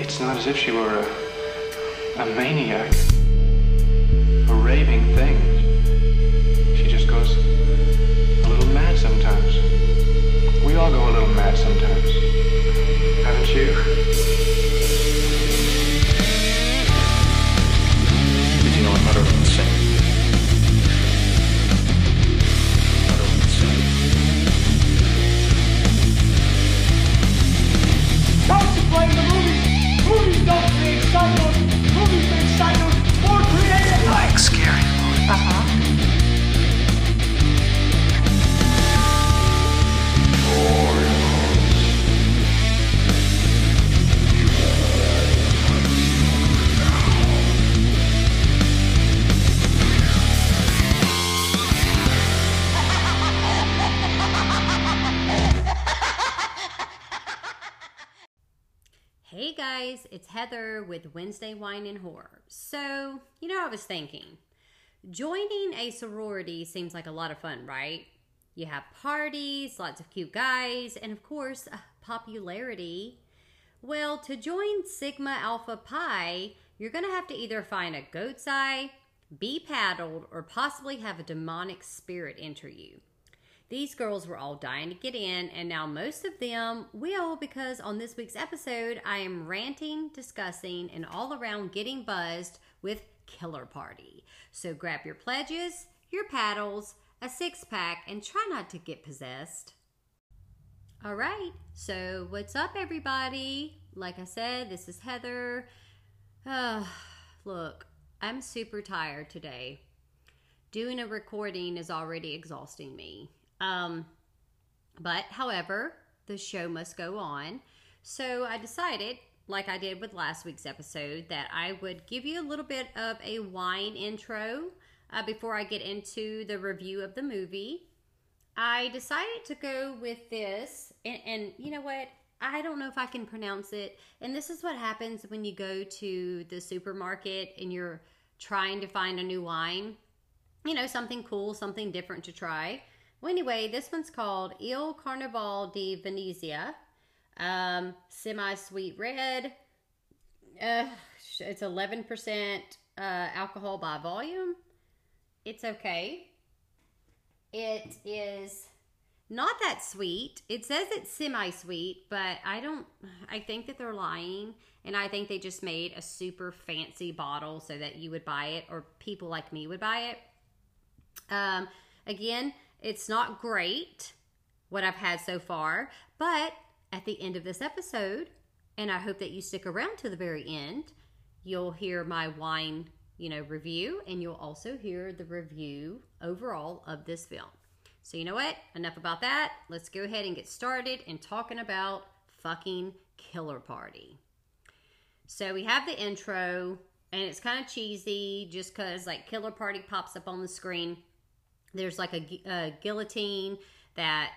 It's not as if she were a, a maniac, a raving thing. She just goes a little mad sometimes. We all go a little mad sometimes. Haven't you? Did you know I'm utterly insane? Utterly insane. Don't you blame the movies. Movies don't guys, it's Heather with Wednesday Wine and Horror. So, you know, I was thinking, joining a sorority seems like a lot of fun, right? You have parties, lots of cute guys, and of course, uh, popularity. Well, to join Sigma Alpha Pi, you're going to have to either find a goat's eye, be paddled, or possibly have a demonic spirit enter you. These girls were all dying to get in, and now most of them will because on this week's episode, I am ranting, discussing, and all around getting buzzed with Killer Party. So grab your pledges, your paddles, a six pack, and try not to get possessed. All right, so what's up, everybody? Like I said, this is Heather. Uh, look, I'm super tired today. Doing a recording is already exhausting me. Um, but, however, the show must go on. So I decided, like I did with last week's episode, that I would give you a little bit of a wine intro uh, before I get into the review of the movie. I decided to go with this, and, and you know what? I don't know if I can pronounce it. And this is what happens when you go to the supermarket and you're trying to find a new wine. You know, something cool, something different to try. Well, anyway, this one's called Il Carnaval di Venezia. Um, Semi sweet red. Uh, it's 11% uh, alcohol by volume. It's okay. It is not that sweet. It says it's semi sweet, but I don't, I think that they're lying. And I think they just made a super fancy bottle so that you would buy it or people like me would buy it. Um, again, it's not great what I've had so far, but at the end of this episode, and I hope that you stick around to the very end, you'll hear my wine, you know, review, and you'll also hear the review overall of this film. So you know what? Enough about that. Let's go ahead and get started and talking about fucking Killer Party. So we have the intro, and it's kind of cheesy just because like Killer Party pops up on the screen there's like a, a guillotine that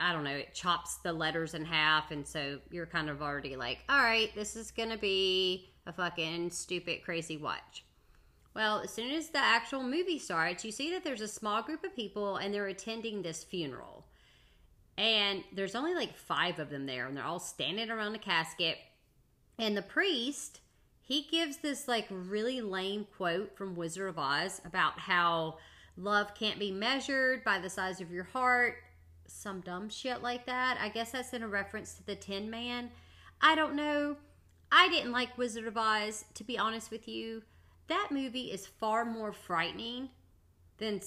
I don't know, it chops the letters in half, and so you're kind of already like, all right, this is gonna be a fucking stupid, crazy watch. Well, as soon as the actual movie starts, you see that there's a small group of people and they're attending this funeral. And there's only like five of them there, and they're all standing around the casket. And the priest, he gives this like really lame quote from Wizard of Oz about how love can't be measured by the size of your heart. Some dumb shit like that. I guess that's in a reference to the Tin Man. I don't know. I didn't like Wizard of Oz, to be honest with you. That movie is far more frightening than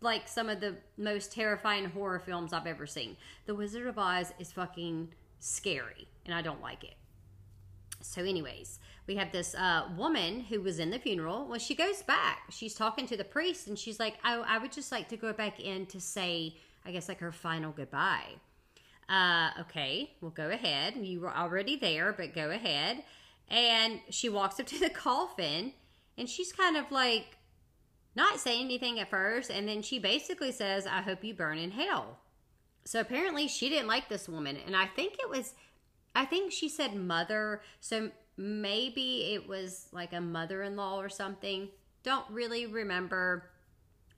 like some of the most terrifying horror films I've ever seen. The Wizard of Oz is fucking scary, and I don't like it. So, anyways, we have this uh, woman who was in the funeral. Well, she goes back. She's talking to the priest, and she's like, I, I would just like to go back in to say, I guess, like her final goodbye. Uh, okay, well, go ahead. You were already there, but go ahead. And she walks up to the coffin, and she's kind of like not saying anything at first. And then she basically says, I hope you burn in hell. So apparently she didn't like this woman. And I think it was, I think she said mother. So maybe it was like a mother in law or something. Don't really remember.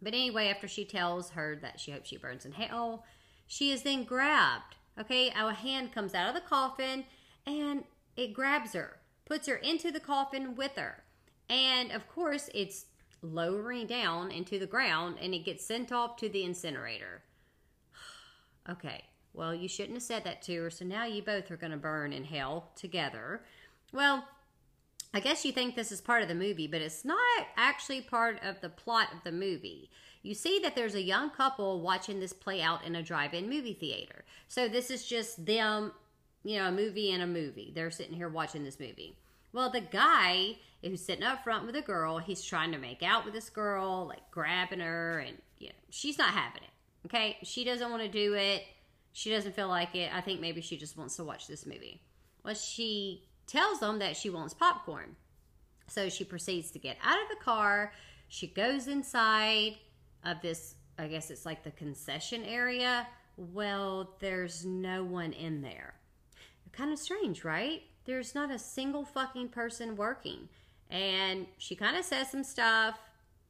But anyway, after she tells her that she hopes she burns in hell, she is then grabbed. Okay, a hand comes out of the coffin and it grabs her, puts her into the coffin with her. And of course, it's lowering down into the ground and it gets sent off to the incinerator. okay, well, you shouldn't have said that to her, so now you both are going to burn in hell together. Well, I guess you think this is part of the movie, but it's not actually part of the plot of the movie. You see that there's a young couple watching this play out in a drive in movie theater. So this is just them, you know, a movie and a movie. They're sitting here watching this movie. Well, the guy who's sitting up front with a girl, he's trying to make out with this girl, like grabbing her, and you know, she's not having it. Okay, she doesn't want to do it. She doesn't feel like it. I think maybe she just wants to watch this movie. Well, she tells them that she wants popcorn. So she proceeds to get out of the car. She goes inside of this, I guess it's like the concession area. Well, there's no one in there. Kind of strange, right? There's not a single fucking person working. And she kind of says some stuff,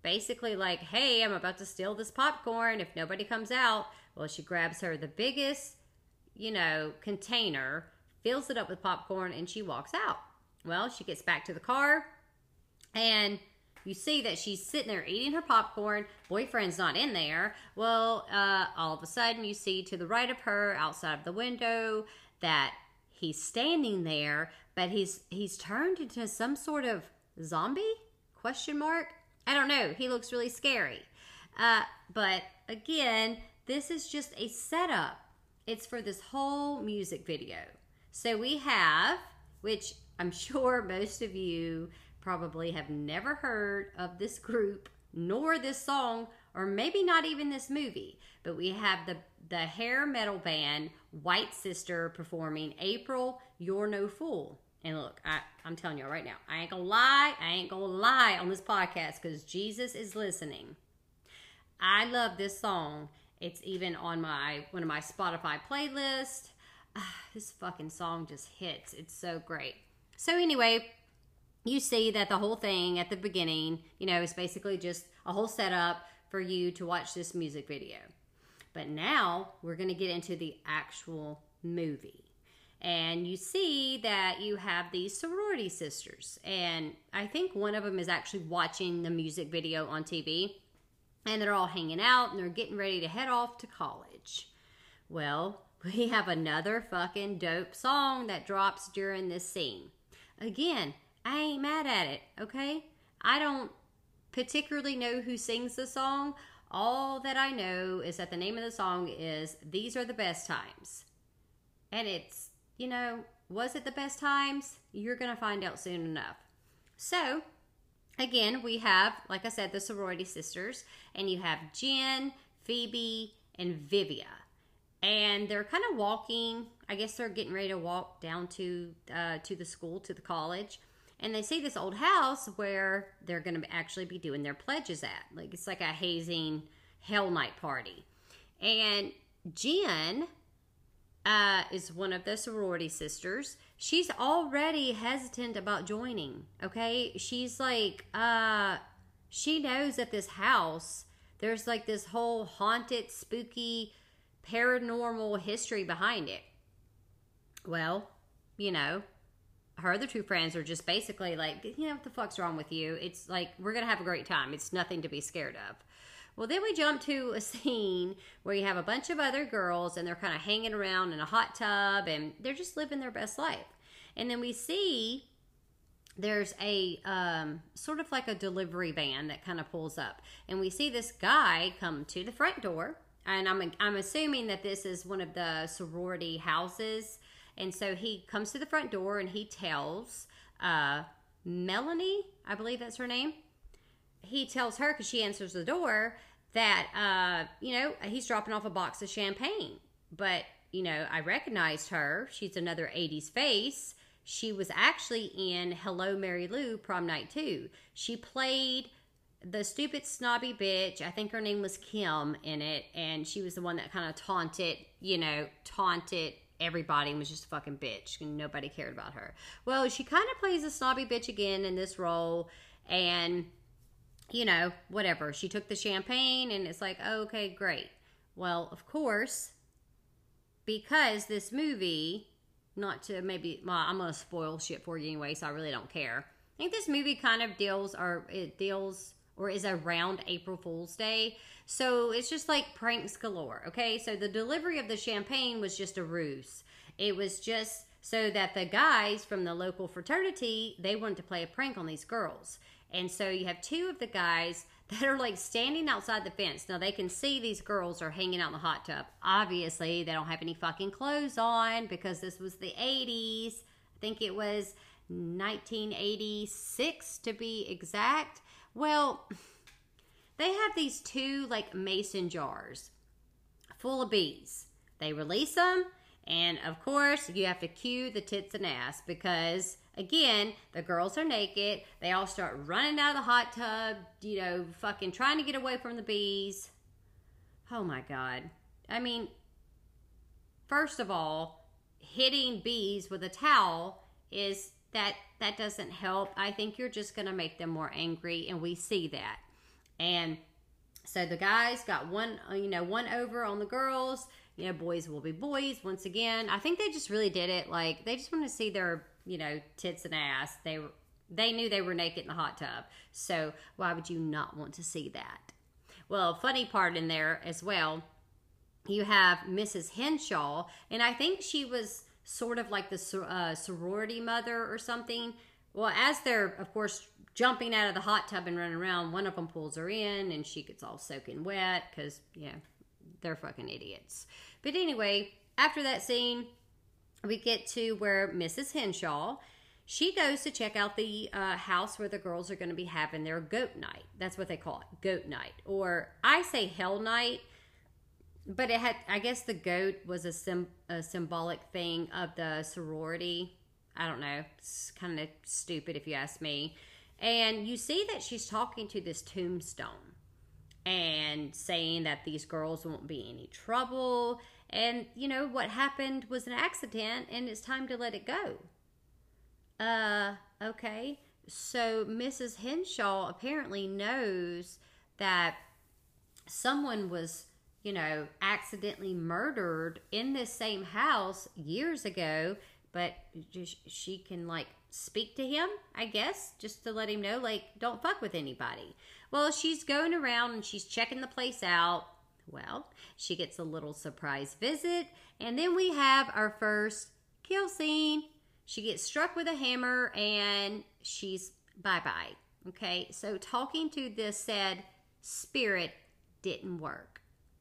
basically like, hey, I'm about to steal this popcorn if nobody comes out. Well, she grabs her the biggest, you know, container fills it up with popcorn, and she walks out. Well, she gets back to the car, and you see that she's sitting there eating her popcorn. Boyfriend's not in there. Well, uh, all of a sudden, you see to the right of her, outside of the window, that he's standing there, but he's he's turned into some sort of zombie? Question mark. I don't know. He looks really scary. Uh, but again, this is just a setup. It's for this whole music video. So we have, which I'm sure most of you probably have never heard of this group nor this song or maybe not even this movie, but we have the the hair metal band White Sister performing April You're No Fool. And look, I, I'm telling you right now, I ain't gonna lie, I ain't gonna lie on this podcast because Jesus is listening. I love this song. It's even on my one of my Spotify playlists. this fucking song just hits. It's so great. So anyway, you see that the whole thing at the beginning, you know, is basically just a whole setup for you to watch this music video. But now we're going to get into the actual movie. And you see that you have these sorority sisters. And I think one of them is actually watching the music video on TV. And they're all hanging out and they're getting ready to head off to college. Well, we have another fucking dope song that drops during this scene. Again, I ain't mad at it, okay? I don't particularly know who sings the song. All that I know is that the name of the song is These Are the Best Times. And it's, you know, was it the best times? You're going to find out soon enough. So, again, we have, like I said, the sorority sisters, and you have Jen, Phoebe, and Vivia and they're kind of walking. I guess they're getting ready to walk down to uh, to the school, to the college, and they see this old house where they're going to actually be doing their pledges at. Like it's like a hazing hell night party, and Jen uh, is one of the sorority sisters. She's already hesitant about joining. Okay, she's like, uh, she knows that this house there's like this whole haunted, spooky paranormal history behind it. Well, you know, her other two friends are just basically like, you know, what the fuck's wrong with you? It's like, we're going to have a great time. It's nothing to be scared of. Well, then we jump to a scene where you have a bunch of other girls and they're kind of hanging around in a hot tub and they're just living their best life. And then we see there's a um, sort of like a delivery van that kind of pulls up. And we see this guy come to the front door and I'm I'm assuming that this is one of the sorority houses. And so he comes to the front door and he tells uh, Melanie, I believe that's her name. He tells her because she answers the door that uh, you know he's dropping off a box of champagne. But you know I recognized her. She's another '80s face. She was actually in Hello Mary Lou Prom Night 2. She played the stupid snobby bitch i think her name was kim in it and she was the one that kind of taunted you know taunted everybody and was just a fucking bitch and nobody cared about her. Well she kind of plays a snobby bitch again in this role and you know whatever. She took the champagne and it's like oh, okay great. Well of course because this movie not to maybe, well, I'm going to spoil shit for you anyway, so I really don't care. I think this movie kind of deals, or it deals, or is around April Fool's Day. So it's just like pranks galore, okay? So the delivery of the champagne was just a ruse. It was just so that the guys from the local fraternity, they wanted to play a prank on these girls. And so you have two of the guys that are like standing outside the fence. Now they can see these girls are hanging out in the hot tub. Obviously, they don't have any fucking clothes on because this was the 80s. I think it was 1986 to be exact. Well, they have these two like mason jars full of bees. They release them, and of course, you have to cue the tits and ass because again, the girls are naked. They all start running out of the hot tub, you know, fucking trying to get away from the bees. Oh my God. I mean, first of all, hitting bees with a towel is that that doesn't help. I think you're just going to make them more angry and we see that. And so the guys got one, uh, you know, one over on the girls. You know, boys will be boys once again. I think they just really did it like they just want to see their you know, tits and ass. They they knew they were naked in the hot tub. So why would you not want to see that? Well, funny part in there as well, you have Mrs. Henshaw, and I think she was sort of like the uh, sorority mother or something. Well, as they're, of course, jumping out of the hot tub and running around, one of them pulls her in and she gets all soaking wet because, yeah, they're fucking idiots. But anyway, after that scene, we get to where Mrs. Henshaw she goes to check out the uh, house where the girls are going to be having their goat night. That's what they call it, goat night, or I say hell night, but it had. I guess the goat was a, sim, a symbolic thing of the sorority. I don't know. It's kind of stupid if you ask me. And you see that she's talking to this tombstone and saying that these girls won't be any trouble and, you know, what happened was an accident and it's time to let it go. Uh, okay. So Mrs. Henshaw apparently knows that someone was, you know, accidentally murdered in this same house years ago, but just, she can, like, speak to him, I guess, just to let him know, like, don't fuck with anybody. Well, she's going around and she's checking the place out well, she gets a little surprise visit, and then we have our first kill scene. She gets struck with a hammer and she's bye bye. Okay, so talking to this said spirit didn't work.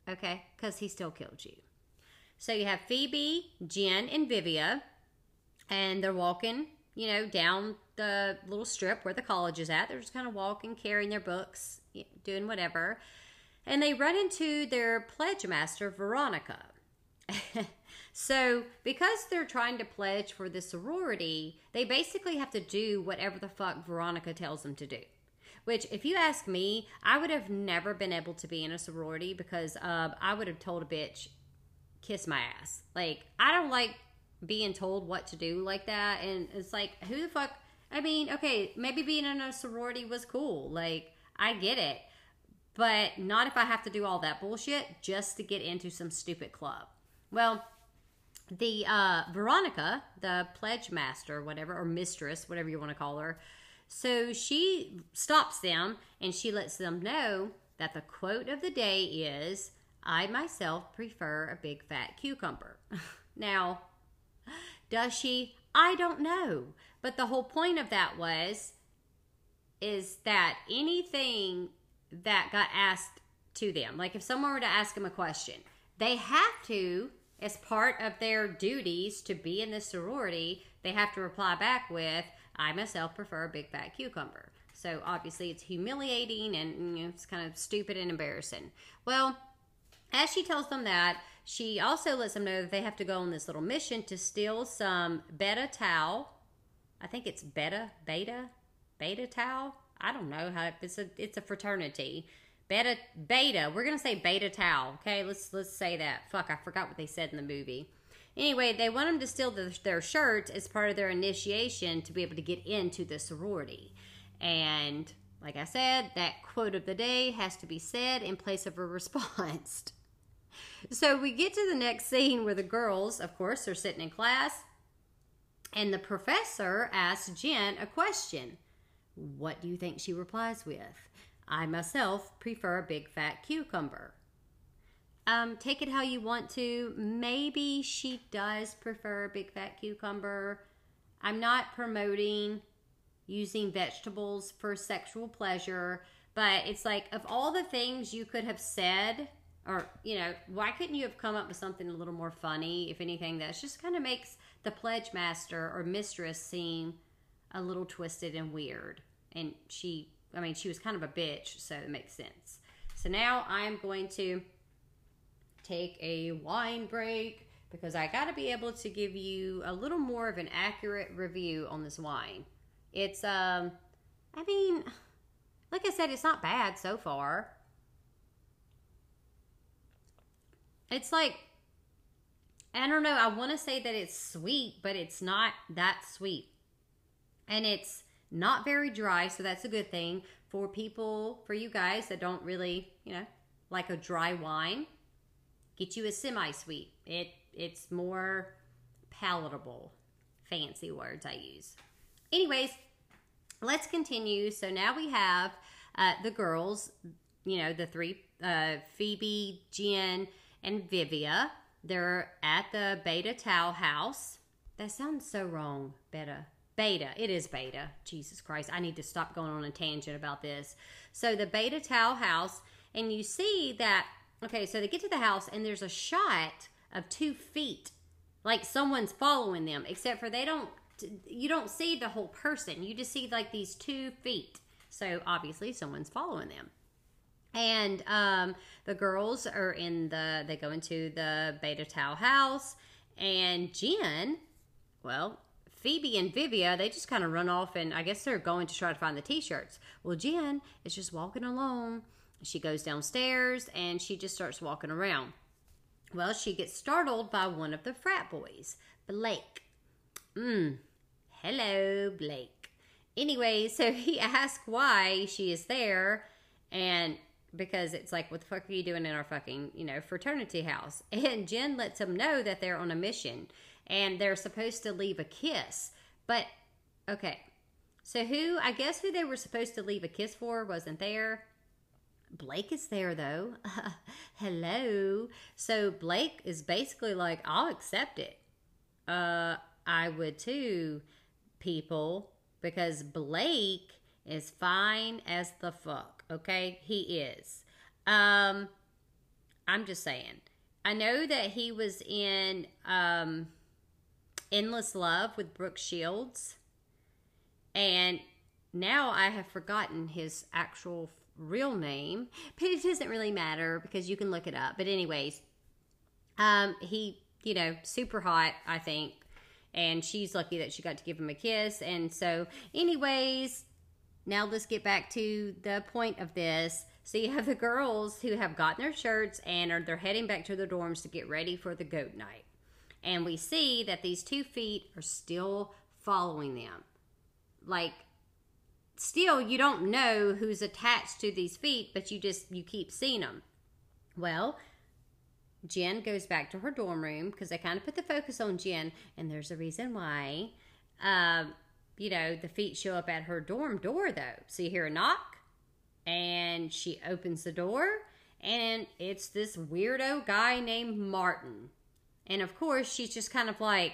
Okay, because he still killed you. So you have Phoebe, Jen, and Vivia, and they're walking, you know, down the little strip where the college is at. They're just kind of walking, carrying their books, doing whatever and they run into their pledge master, Veronica. so, because they're trying to pledge for the sorority, they basically have to do whatever the fuck Veronica tells them to do. Which, if you ask me, I would have never been able to be in a sorority because uh, I would have told a bitch, kiss my ass. Like, I don't like being told what to do like that. And it's like, who the fuck? I mean, okay, maybe being in a sorority was cool. Like, I get it but not if I have to do all that bullshit just to get into some stupid club. Well, the uh, Veronica, the pledge master, whatever, or mistress, whatever you want to call her, so she stops them and she lets them know that the quote of the day is, I myself prefer a big fat cucumber. now, does she? I don't know. But the whole point of that was, is that anything that got asked to them. Like if someone were to ask them a question, they have to, as part of their duties to be in the sorority, they have to reply back with, I myself prefer a big fat cucumber. So obviously it's humiliating and you know, it's kind of stupid and embarrassing. Well, as she tells them that, she also lets them know that they have to go on this little mission to steal some beta tau. I think it's beta, beta, beta tau I don't know how it's a it's a fraternity. Beta beta. We're gonna say beta tau. Okay, let's let's say that. Fuck, I forgot what they said in the movie. Anyway, they want them to steal the, their shirts as part of their initiation to be able to get into the sorority. And like I said, that quote of the day has to be said in place of a response. So we get to the next scene where the girls, of course, are sitting in class And the professor asks Jen a question. What do you think she replies with? I myself prefer a big fat cucumber. Um, take it how you want to. Maybe she does prefer big fat cucumber. I'm not promoting using vegetables for sexual pleasure, but it's like of all the things you could have said, or you know, why couldn't you have come up with something a little more funny? If anything, that just kind of makes the pledge master or mistress seem a little twisted and weird. And she, I mean, she was kind of a bitch, so it makes sense. So now I'm going to take a wine break because I got to be able to give you a little more of an accurate review on this wine. It's um I mean, like I said it's not bad so far. It's like I don't know, I want to say that it's sweet, but it's not that sweet. And it's not very dry, so that's a good thing for people, for you guys that don't really, you know, like a dry wine get you a semi-sweet. It it's more palatable. Fancy words I use. Anyways, let's continue. So now we have uh, the girls, you know, the three uh, Phoebe, Jen, and Vivia. They're at the Beta Tau house. That sounds so wrong, Beta. Beta. It is Beta. Jesus Christ. I need to stop going on a tangent about this. So the Beta Tau house, and you see that Okay, so they get to the house and there's a shot of two feet, like someone's following them, except for they don't, you don't see the whole person. You just see like these two feet. So obviously someone's following them. And um, the girls are in the, they go into the Beta Tau house. And Jen, well, Phoebe and Vivia, they just kind of run off and I guess they're going to try to find the t shirts. Well, Jen is just walking along she goes downstairs and she just starts walking around. Well, she gets startled by one of the frat boys, Blake. Mmm, hello, Blake. Anyway, so he asks why she is there, and because it's like, what the fuck are you doing in our fucking, you know, fraternity house? And Jen lets him know that they're on a mission and they're supposed to leave a kiss. But, okay. So who, I guess who they were supposed to leave a kiss for wasn't there. Blake is there though. hello. So Blake is basically like, I'll accept it. Uh, I would too, people, because Blake is fine as the fuck. Okay, he is. Um, I'm just saying. I know that he was in um, Endless Love with Brooke Shields, and now I have forgotten his actual real name, but it doesn't really matter because you can look it up. But anyways, um, he, you know, super hot, I think, and she's lucky that she got to give him a kiss. And so, anyways, now let's get back to the point of this. So you have the girls who have gotten their shirts and are they're heading back to their dorms to get ready for the goat night. And we see that these two feet are still following them. Like still you don't know who's attached to these feet, but you just you keep seeing them. Well, Jen goes back to her dorm room because they kind of put the focus on Jen, and there's a reason why. Um, you know, the feet show up at her dorm door though. So you hear a knock, and she opens the door, and it's this weirdo guy named Martin. And of course, she's just kind of like,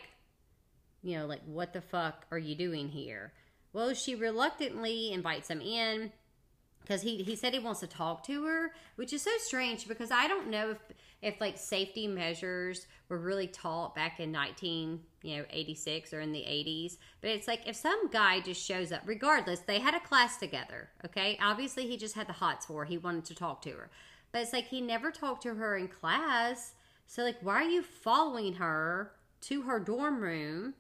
you know, like, what the fuck are you doing here? Well, she reluctantly invites him in because he, he said he wants to talk to her, which is so strange because I don't know if if like safety measures were really taught back in 19 you know 86 or in the 80s but it's like if some guy just shows up regardless they had a class together okay? Obviously he just had the hots for her. He wanted to talk to her. But it's like he never talked to her in class. So like why are you following her to her dorm room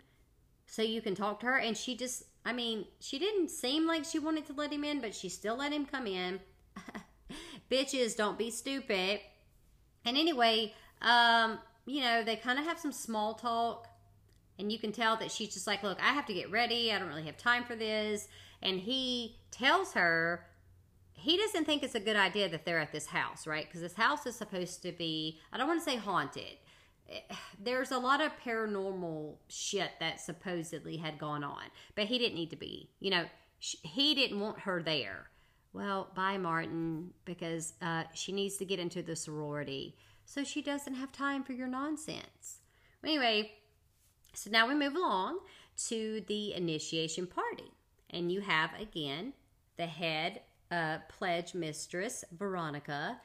so you can talk to her? And she just I mean, she didn't seem like she wanted to let him in, but she still let him come in. Bitches, don't be stupid. And anyway, um, you know, they kind of have some small talk. And you can tell that she's just like, look, I have to get ready. I don't really have time for this. And he tells her he doesn't think it's a good idea that they're at this house, right? Because this house is supposed to be, I don't want to say haunted, there's a lot of paranormal shit that supposedly had gone on, but he didn't need to be. You know, he didn't want her there. Well, bye, Martin, because uh, she needs to get into the sorority, so she doesn't have time for your nonsense. Anyway, so now we move along to the initiation party, and you have again the head uh, pledge mistress, Veronica.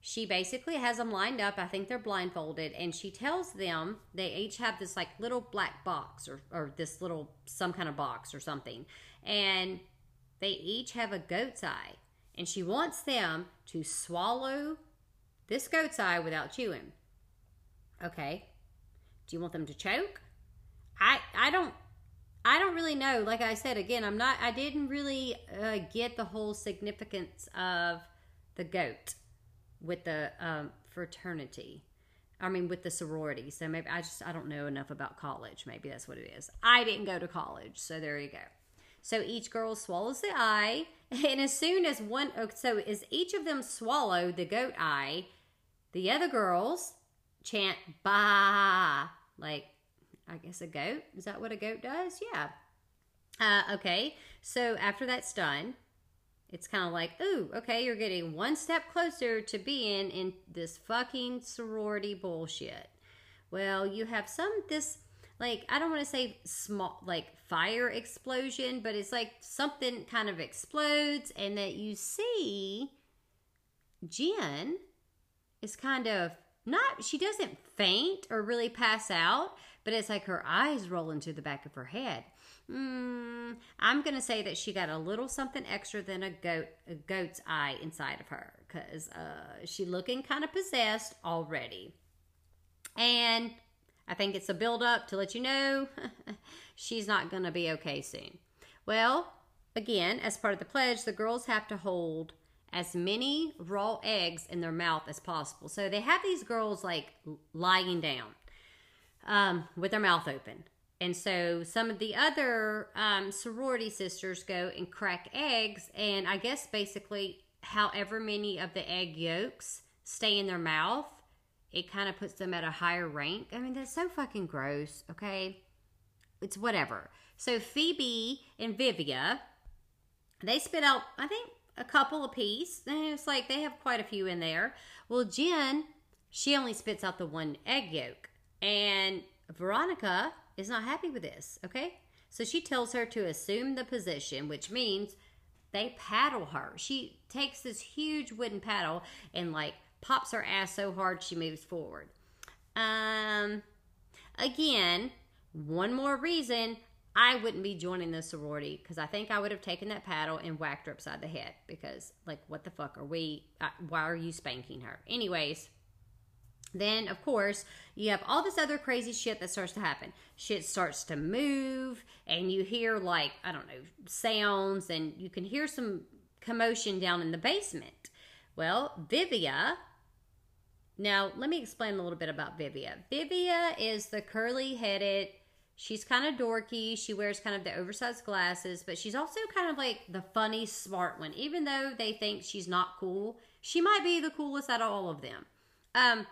She basically has them lined up. I think they're blindfolded, and she tells them they each have this like little black box or, or this little some kind of box or something, and they each have a goat's eye, and she wants them to swallow this goat's eye without chewing. Okay. Do you want them to choke? I I don't I don't really know. Like I said again, I'm not I didn't really uh, get the whole significance of the goat with the um, fraternity. I mean, with the sorority. So maybe I just I don't know enough about college. Maybe that's what it is. I didn't go to college, so there you go. So each girl swallows the eye, and as soon as one, oh, so as each of them swallow the goat eye, the other girls chant "ba," like I guess a goat. Is that what a goat does? Yeah. Uh, okay. So after that's done, it's kind of like, ooh, okay, you're getting one step closer to being in this fucking sorority bullshit. Well, you have some this like I don't want to say small like fire explosion, but it's like something kind of explodes and that you see Jen is kind of not she doesn't faint or really pass out, but it's like her eyes roll into the back of her head. Mm, I'm gonna say that she got a little something extra than a goat a goat's eye inside of her because uh, she looking kind of possessed already, and I think it's a build up to let you know she's not gonna be okay soon. Well, again, as part of the pledge, the girls have to hold as many raw eggs in their mouth as possible. So they have these girls like lying down um, with their mouth open. And so some of the other um, sorority sisters go and crack eggs, and I guess basically, however many of the egg yolks stay in their mouth, it kind of puts them at a higher rank. I mean, that's so fucking gross, okay? It's whatever. So Phoebe and Vivia, they spit out, I think, a couple apiece. And it's like they have quite a few in there. Well, Jen, she only spits out the one egg yolk. And Veronica is not happy with this, okay? So she tells her to assume the position, which means they paddle her. She takes this huge wooden paddle and like pops her ass so hard she moves forward. Um again, one more reason I wouldn't be joining the sorority because I think I would have taken that paddle and whacked her upside the head because like what the fuck are we uh, why are you spanking her? Anyways, then, of course, you have all this other crazy shit that starts to happen. Shit starts to move, and you hear, like, I don't know, sounds, and you can hear some commotion down in the basement. Well, Vivia. Now, let me explain a little bit about Vivia. Vivia is the curly headed, she's kind of dorky. She wears kind of the oversized glasses, but she's also kind of like the funny, smart one. Even though they think she's not cool, she might be the coolest out of all of them. Um,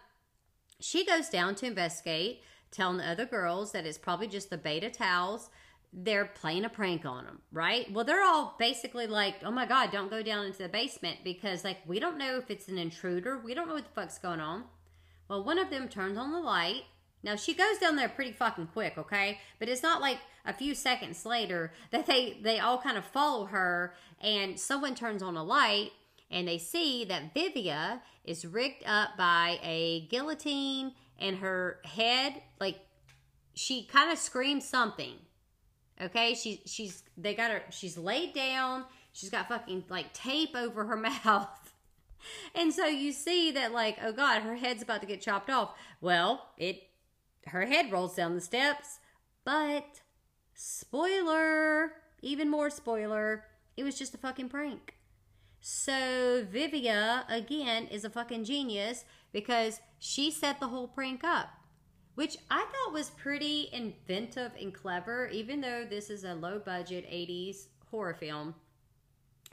she goes down to investigate, telling the other girls that it's probably just the Beta Taus. They're playing a prank on them, right? Well, they're all basically like, oh my God, don't go down into the basement because, like, we don't know if it's an intruder. We don't know what the fuck's going on. Well, one of them turns on the light. Now, she goes down there pretty fucking quick, okay? But it's not like a few seconds later that they, they all kind of follow her and someone turns on a light and they see that Vivia is rigged up by a guillotine and her head like she kind of screams something okay? She she's they got her she's laid down she's got fucking like tape over her mouth. And so you see that like oh god her head's about to get chopped off. Well it her head rolls down the steps but spoiler even more spoiler it was just a fucking prank so Vivia, again, is a fucking genius because she set the whole prank up, which I thought was pretty inventive and clever, even though this is a low budget 80s horror film.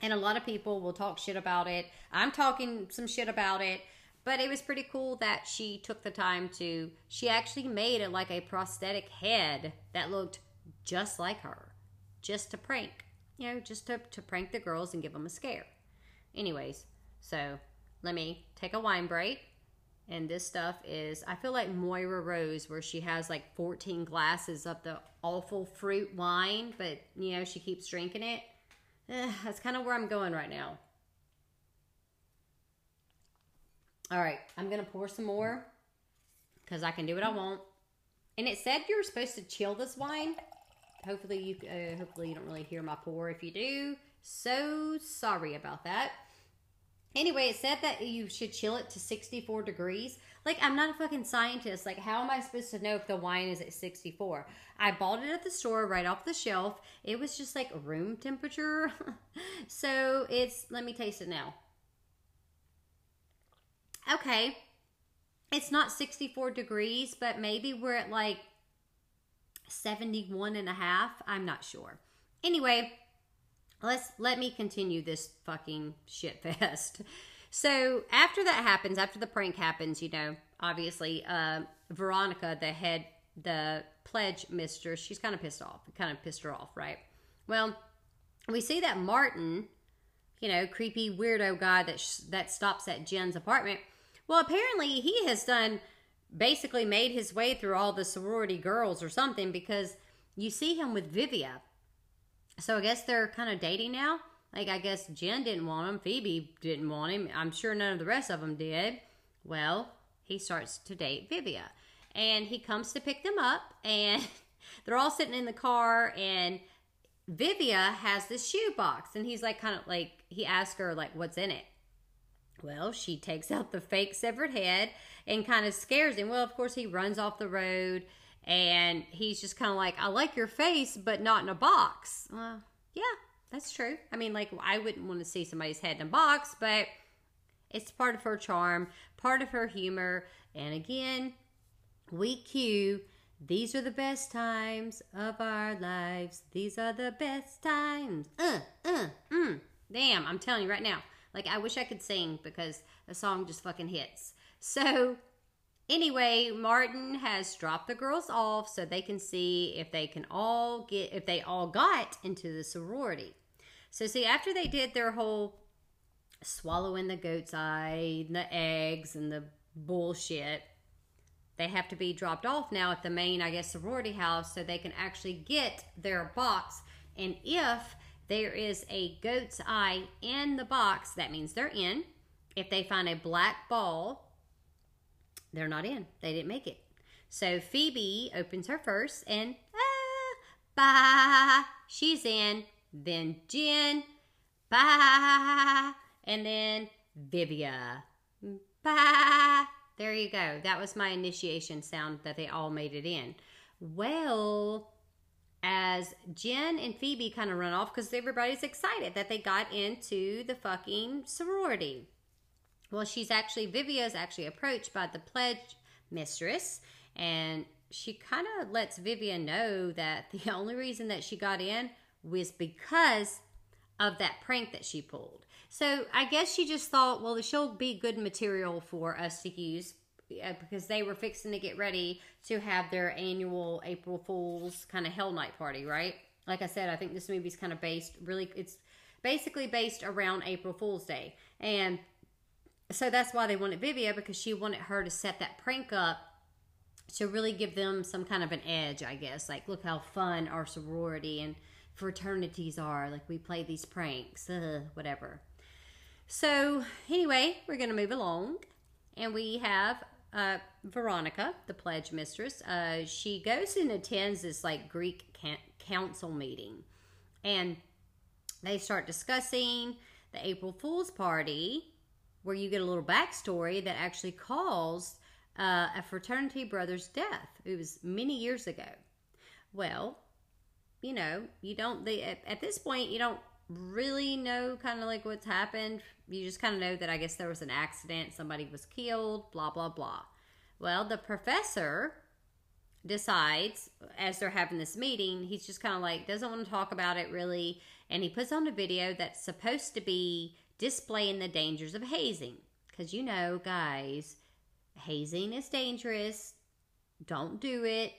And a lot of people will talk shit about it. I'm talking some shit about it. But it was pretty cool that she took the time to, she actually made it like a prosthetic head that looked just like her, just to prank, you know, just to, to prank the girls and give them a scare. Anyways, so let me take a wine break. And this stuff is, I feel like Moira Rose, where she has like 14 glasses of the awful fruit wine, but you know, she keeps drinking it. Eh, that's kind of where I'm going right now. All right, I'm gonna pour some more because I can do what I want. And it said you were supposed to chill this wine. Hopefully you, uh, hopefully you don't really hear my pour. If you do, so sorry about that. Anyway, it said that you should chill it to 64 degrees. Like, I'm not a fucking scientist. Like, how am I supposed to know if the wine is at 64? I bought it at the store right off the shelf. It was just like room temperature. so it's, let me taste it now. Okay. It's not 64 degrees, but maybe we're at like 71 and a half. I'm not sure. Anyway, let's let me continue this fucking shit fest. So after that happens, after the prank happens, you know, obviously, uh, Veronica, the head, the pledge mistress, she's kind of pissed off. Kind of pissed her off, right? Well, we see that Martin, you know, creepy weirdo guy that sh- that stops at Jen's apartment. Well, apparently he has done basically made his way through all the sorority girls or something because you see him with Vivia. So I guess they're kind of dating now. Like, I guess Jen didn't want him. Phoebe didn't want him. I'm sure none of the rest of them did. Well, he starts to date Vivia. And he comes to pick them up, and they're all sitting in the car, and Vivia has this shoebox. And he's like, kind of like, he asks her, like, what's in it? Well, she takes out the fake severed head and kind of scares him. Well, of course, he runs off the road and he's just kind of like, I like your face, but not in a box. Well, yeah, that's true. I mean, like, I wouldn't want to see somebody's head in a box, but it's part of her charm, part of her humor. And again, we cue these are the best times of our lives. These are the best times. Uh, uh, mm. Damn, I'm telling you right now. Like, I wish I could sing because the song just fucking hits. So, anyway, Martin has dropped the girls off so they can see if they can all get, if they all got into the sorority. So, see, after they did their whole swallowing the goat's eye, and the eggs, and the bullshit, they have to be dropped off now at the main, I guess, sorority house so they can actually get their box. And if there is a goat's eye in the box, that means they're in. If they find a black ball, they're not in. They didn't make it. So Phoebe opens her first and ah, she's in. Then Jen, bah, and then Vivia, bah. There you go. That was my initiation sound that they all made it in. Well, as Jen and Phoebe kind of run off because everybody's excited that they got into the fucking sorority. Well, she's actually, Vivia is actually approached by the pledge mistress, and she kind of lets Vivian know that the only reason that she got in was because of that prank that she pulled. So I guess she just thought, well, she'll be good material for us to use because they were fixing to get ready to have their annual April Fool's kind of Hell Night party, right? Like I said, I think this movie's kind of based really, it's basically based around April Fool's Day. And so that's why they wanted Vivia because she wanted her to set that prank up to really give them some kind of an edge, I guess. Like, look how fun our sorority and fraternities are. Like, we play these pranks, uh, whatever. So, anyway, we're going to move along. And we have uh, Veronica, the pledge mistress, uh, she goes and attends this like Greek council meeting, and they start discussing the April Fool's party, where you get a little backstory that actually caused uh, a fraternity brother's death. It was many years ago. Well, you know, you don't. They, at, at this point, you don't really know kind of like what's happened. You just kind of know that I guess there was an accident, somebody was killed, blah, blah, blah. Well, the professor decides as they're having this meeting, he's just kind of like, doesn't want to talk about it really. And he puts on a video that's supposed to be displaying the dangers of hazing. Because you know, guys, hazing is dangerous. Don't do it.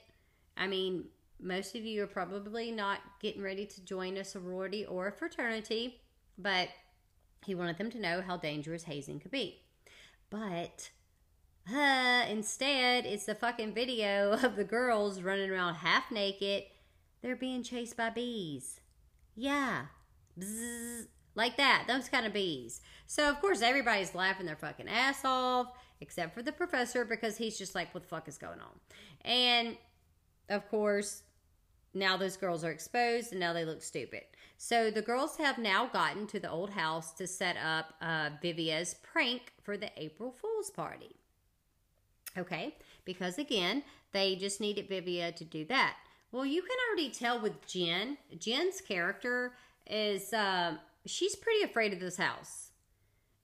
I mean, most of you are probably not getting ready to join a sorority or a fraternity, but he wanted them to know how dangerous hazing could be. But uh, instead, it's the fucking video of the girls running around half naked. They're being chased by bees. Yeah. Bzzz, like that. Those kind of bees. So, of course, everybody's laughing their fucking ass off, except for the professor because he's just like, what the fuck is going on? And, of course, now those girls are exposed and now they look stupid. So the girls have now gotten to the old house to set up uh, Vivia's prank for the April Fool's party. Okay, because again, they just needed Vivia to do that. Well, you can already tell with Jen. Jen's character is uh, she's pretty afraid of this house,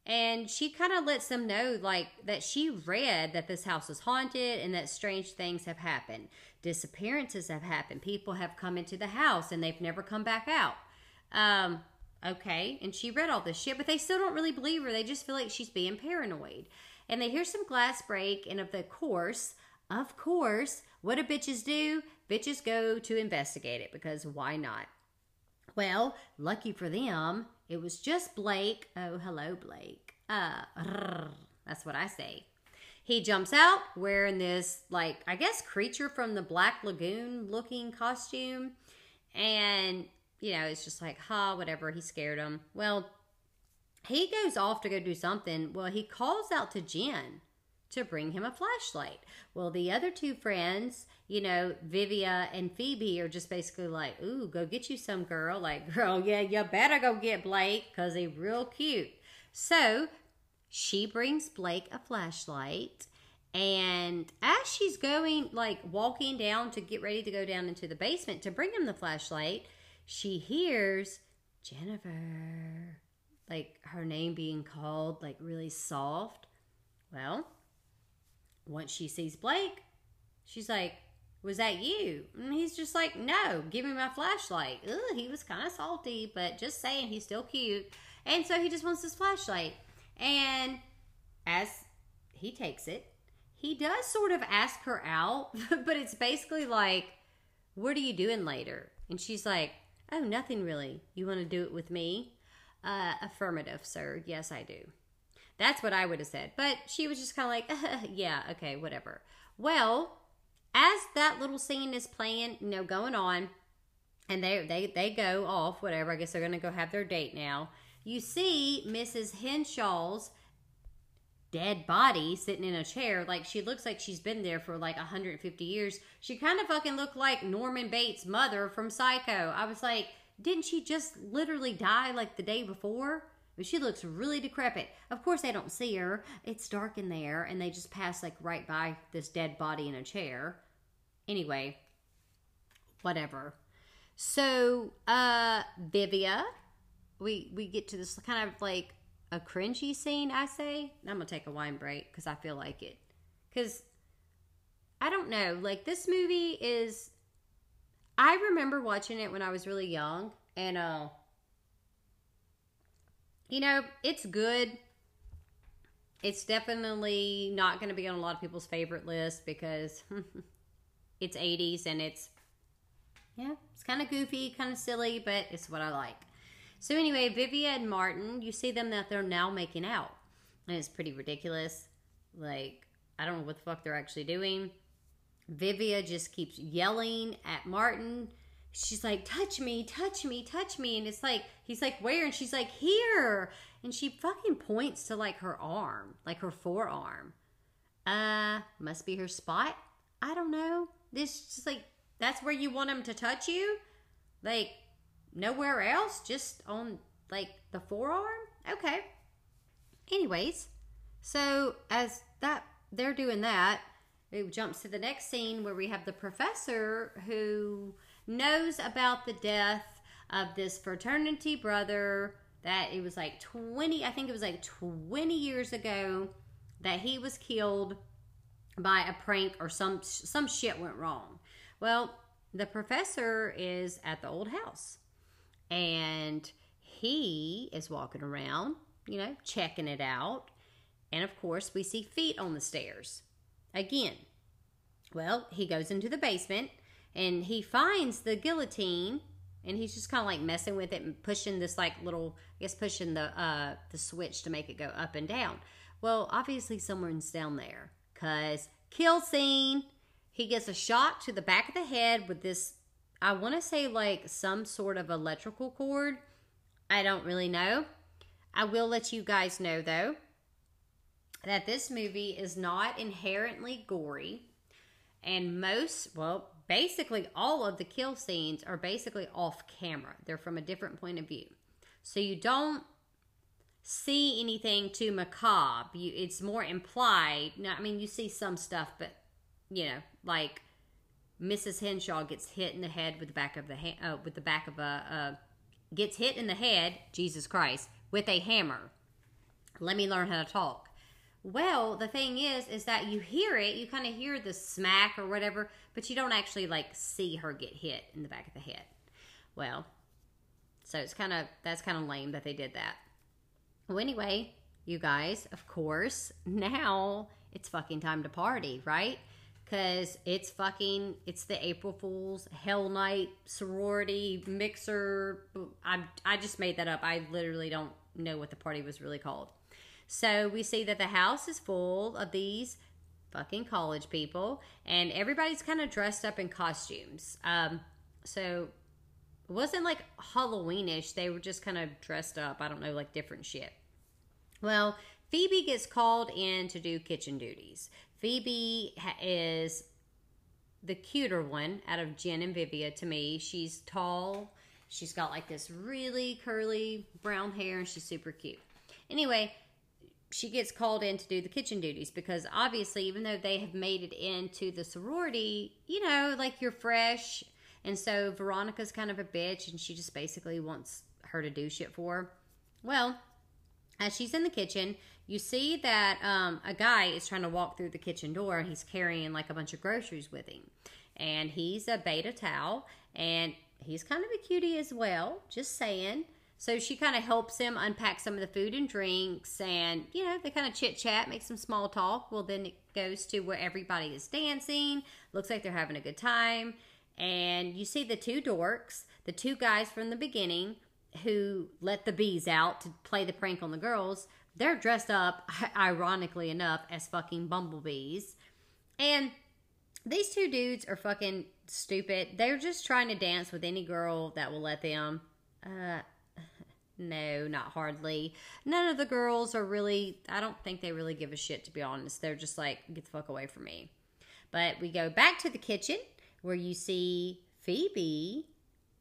and she kind of lets them know like that she read that this house is haunted and that strange things have happened, disappearances have happened, people have come into the house and they've never come back out. Um, okay, and she read all this shit, but they still don't really believe her. They just feel like she's being paranoid and they hear some glass break, and of the course, of course, what do bitches do? Bitches go to investigate it because why not? Well, lucky for them, it was just Blake. Oh, hello, Blake. Uh, that's what I say. He jumps out wearing this, like, I guess, creature from the Black Lagoon looking costume. And, you know, it's just like, ha, whatever. He scared him. Well, he goes off to go do something. Well, he calls out to Jen to bring him a flashlight. Well, the other two friends, you know, Vivia and Phoebe are just basically like, ooh, go get you some girl. Like, girl, yeah, you better go get Blake because he's real cute. So she brings Blake a flashlight. And as she's going, like walking down to get ready to go down into the basement to bring him the flashlight, she hears Jennifer like her name being called like really soft. Well, once she sees Blake, she's like, Was that you? And he's just like, No, give me my flashlight. Ugh, he was kind of salty, but just saying he's still cute. And so he just wants his flashlight. And as he takes it, he does sort of ask her out, but it's basically like, What are you doing later? And she's like, Oh, nothing really. You want to do it with me? Uh, affirmative, sir. Yes, I do. That's what I would have said. But she was just kind of like, uh, yeah, okay, whatever. Well, as that little scene is playing, you know, going on, and they they they go off, whatever. I guess they're gonna go have their date now. You see Mrs. Henshaw's dead body sitting in a chair. Like she looks like she's been there for like 150 years. She kind of fucking looked like Norman Bates' mother from Psycho. I was like, didn't she just literally die like the day before? She looks really decrepit. Of course, they don't see her. It's dark in there, and they just pass like right by this dead body in a chair. Anyway, whatever. So, uh, Vivia, we we get to this kind of like a cringy scene. I say I'm gonna take a wine break because I feel like it. Because I don't know, like this movie is I remember watching it when I was really young, and uh, you know, it's good. It's definitely not going to be on a lot of people's favorite list because it's 80s and it's yeah, it's kind of goofy, kind of silly, but it's what I like. So anyway, Vivia and Martin, you see them that they're now making out, and it's pretty ridiculous. Like I don't know what the fuck they're actually doing. Vivia just keeps yelling at Martin. She's like, touch me, touch me, touch me. And it's like, he's like, where? And she's like, here. And she fucking points to like her arm, like her forearm. Uh, must be her spot. I don't know. This just like, that's where you want him to touch you? Like, nowhere else? Just on like the forearm? Okay. Anyways, so as that, they're doing that, it jumps to the next scene where we have the professor who knows about the death of this fraternity brother that it was like 20 i think it was like 20 years ago that he was killed by a prank or some some shit went wrong. Well the professor is at the old house and he is walking around you know checking it out. And of course, we see feet on the stairs. Again, well, he goes into the basement and he finds the guillotine and he's just kind of like messing with it and pushing this like little i guess pushing the uh the switch to make it go up and down. Well obviously someone's down there because kill scene he gets a shot to the back of the head with this i want to say like some sort of electrical cord i don't really know i will let you guys know though that this movie is not inherently gory and most well basically all of the kill scenes are basically off camera. They're from a different point of view. So you don't see anything too macabre. You, it's more implied. Now, I mean, you see some stuff, but you know, like Mrs. Henshaw gets hit in the head with the back of the ha- uh, with the back of a uh, gets hit in the head. Jesus Christ, with a hammer. Let me learn how to talk. Well, the thing is, is that you hear it, you kind of hear the smack or whatever, but you don't actually like see her get hit in the back of the head. Well, so it's kind of that's kind of lame that they did that. Well, anyway, you guys, of course, now it's fucking time to party, right? Because it's fucking it's the April Fools Hell Night sorority mixer. I I just made that up. I literally don't know what the party was really called. So we see that the house is full of these fucking college people, and everybody's kind of dressed up in costumes. Um, so it wasn't like Halloweenish. They were just kind of dressed up. I don't know, like different shit. Well, Phoebe gets called in to do kitchen duties. Phoebe is the cuter one out of Jen and Vivia to me. She's tall. She's got like this really curly brown hair and she's super cute. Anyway, she gets called in to do the kitchen duties because obviously, even though they have made it into the sorority, you know, like you're fresh. And so Veronica's kind of a bitch and she just basically wants her to do shit for her. Well, as she's in the kitchen, you see that um, a guy is trying to walk through the kitchen door and he's carrying like a bunch of groceries with him. And he's a Beta Tau and he's kind of a cutie as well, just saying. So she kind of helps him unpack some of the food and drinks, and you know, they kind of chit chat, make some small talk. Well, then it goes to where everybody is dancing. Looks like they're having a good time. And you see the two dorks, the two guys from the beginning who let the bees out to play the prank on the girls. They're dressed up, ironically enough, as fucking bumblebees. And these two dudes are fucking stupid. They're just trying to dance with any girl that will let them. Uh, no, not hardly. None of the girls are really, I don't think they really give a shit, to be honest. They're just like, get the fuck away from me. But we go back to the kitchen where you see Phoebe